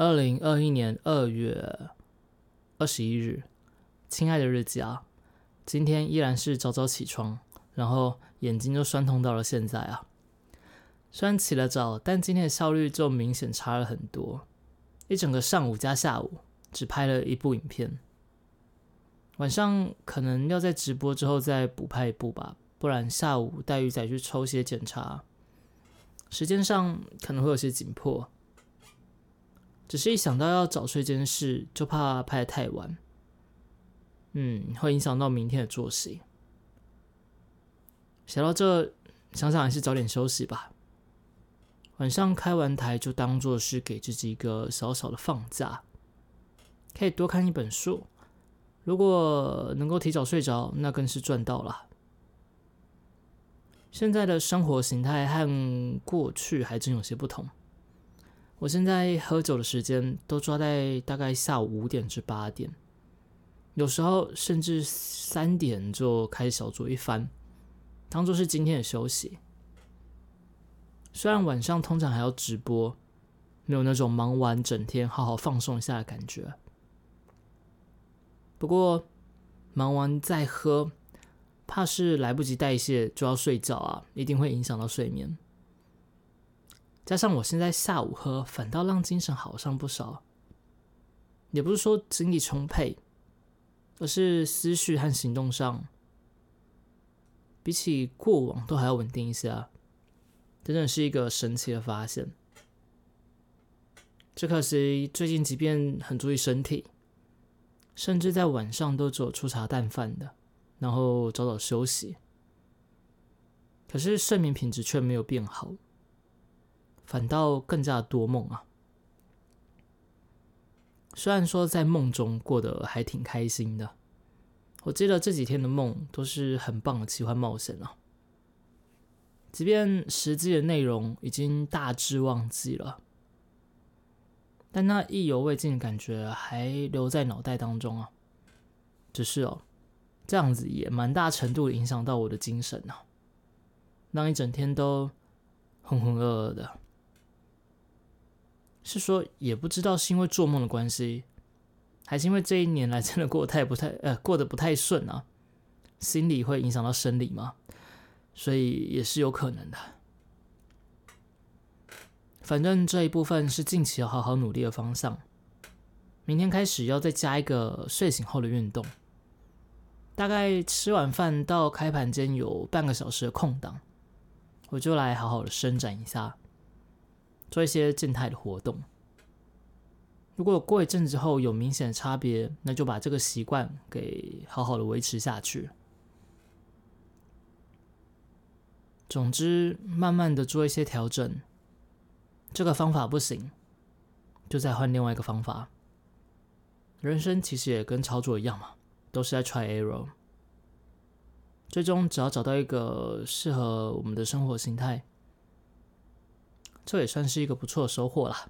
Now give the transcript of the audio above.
二零二一年二月二十一日，亲爱的日记啊，今天依然是早早起床，然后眼睛就酸痛到了现在啊。虽然起了早，但今天的效率就明显差了很多。一整个上午加下午，只拍了一部影片。晚上可能要在直播之后再补拍一部吧，不然下午带鱼仔去抽血检查，时间上可能会有些紧迫。只是一想到要早睡这件事，就怕拍的太晚，嗯，会影响到明天的作息。想到这，想想还是早点休息吧。晚上开完台就当做是给自己一个小小的放假，可以多看一本书。如果能够提早睡着，那更是赚到了。现在的生活形态和过去还真有些不同。我现在喝酒的时间都抓在大概下午五点至八点，有时候甚至三点就开始小酌一番，当做是今天的休息。虽然晚上通常还要直播，没有那种忙完整天好好放松一下的感觉。不过忙完再喝，怕是来不及代谢就要睡觉啊，一定会影响到睡眠。加上我现在下午喝，反倒让精神好上不少。也不是说精力充沛，而是思绪和行动上，比起过往都还要稳定一些啊。真的是一个神奇的发现。只可惜最近，即便很注意身体，甚至在晚上都只有粗茶淡饭的，然后早早休息，可是睡眠品质却没有变好，反倒更加多梦啊。虽然说在梦中过得还挺开心的，我记得这几天的梦都是很棒的奇幻冒险啊。即便实际的内容已经大致忘记了，但那意犹未尽的感觉还留在脑袋当中啊。只是哦，这样子也蛮大程度影响到我的精神啊，让一整天都浑浑噩噩的。是说，也不知道是因为做梦的关系，还是因为这一年来真的过得太不太呃过得不太顺啊，心理会影响到生理吗？所以也是有可能的。反正这一部分是近期要好好努力的方向。明天开始要再加一个睡醒后的运动，大概吃完饭到开盘间有半个小时的空档，我就来好好的伸展一下，做一些静态的活动。如果过一阵子后有明显的差别，那就把这个习惯给好好的维持下去。总之，慢慢的做一些调整。这个方法不行，就再换另外一个方法。人生其实也跟操作一样嘛，都是在 try error。最终，只要找到一个适合我们的生活形态，这也算是一个不错的收获啦。